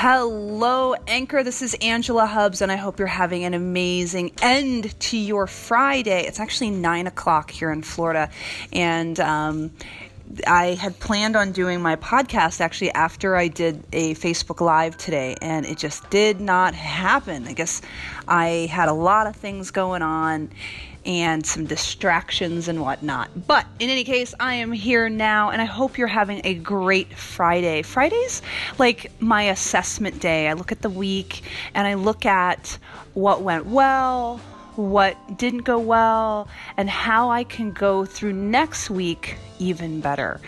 Hello, Anchor. This is Angela Hubbs, and I hope you're having an amazing end to your Friday. It's actually nine o'clock here in Florida, and um, I had planned on doing my podcast actually after I did a Facebook Live today, and it just did not happen. I guess I had a lot of things going on and some distractions and whatnot. But in any case, I am here now, and I hope you're having a great Friday. Friday's like my assessment day. I look at the week and I look at what went well what didn't go well, and how I can go through next week even better.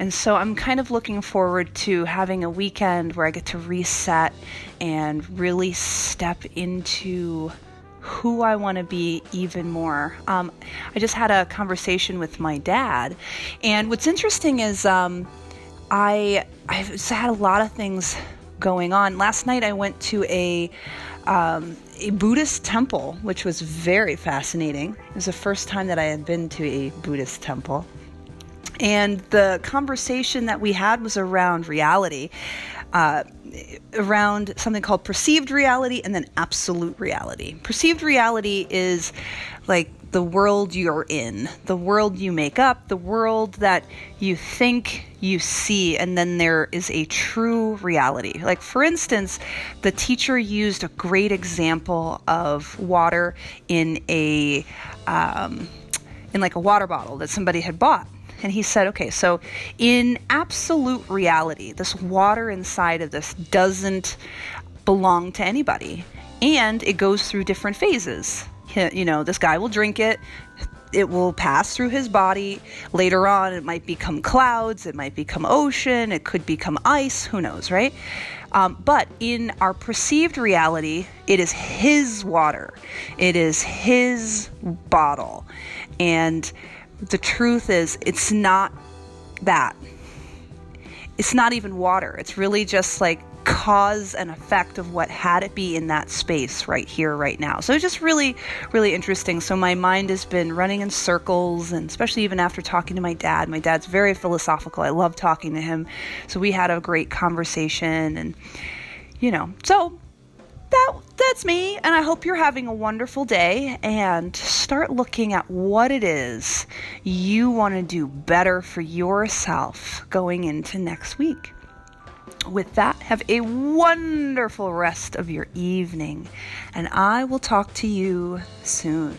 And so I'm kind of looking forward to having a weekend where I get to reset and really step into who I want to be even more. Um, I just had a conversation with my dad, and what's interesting is um, I I've had a lot of things going on. Last night I went to a um, a Buddhist temple, which was very fascinating. It was the first time that I had been to a Buddhist temple. And the conversation that we had was around reality, uh, around something called perceived reality and then absolute reality. Perceived reality is like the world you're in, the world you make up, the world that you think you see, and then there is a true reality. Like, for instance, the teacher used a great example of water in a um, in like a water bottle that somebody had bought. And he said, okay, so in absolute reality, this water inside of this doesn't belong to anybody. And it goes through different phases you know, this guy will drink it. It will pass through his body. Later on, it might become clouds, it might become ocean, it could become ice, who knows, right? Um, but in our perceived reality, it is his water, it is his bottle. And the truth is, it's not that. It's not even water. It's really just like cause and effect of what had it be in that space right here, right now. So it's just really, really interesting. So my mind has been running in circles, and especially even after talking to my dad. My dad's very philosophical. I love talking to him. So we had a great conversation, and you know, so that that's me and i hope you're having a wonderful day and start looking at what it is you want to do better for yourself going into next week with that, have a wonderful rest of your evening, and I will talk to you soon.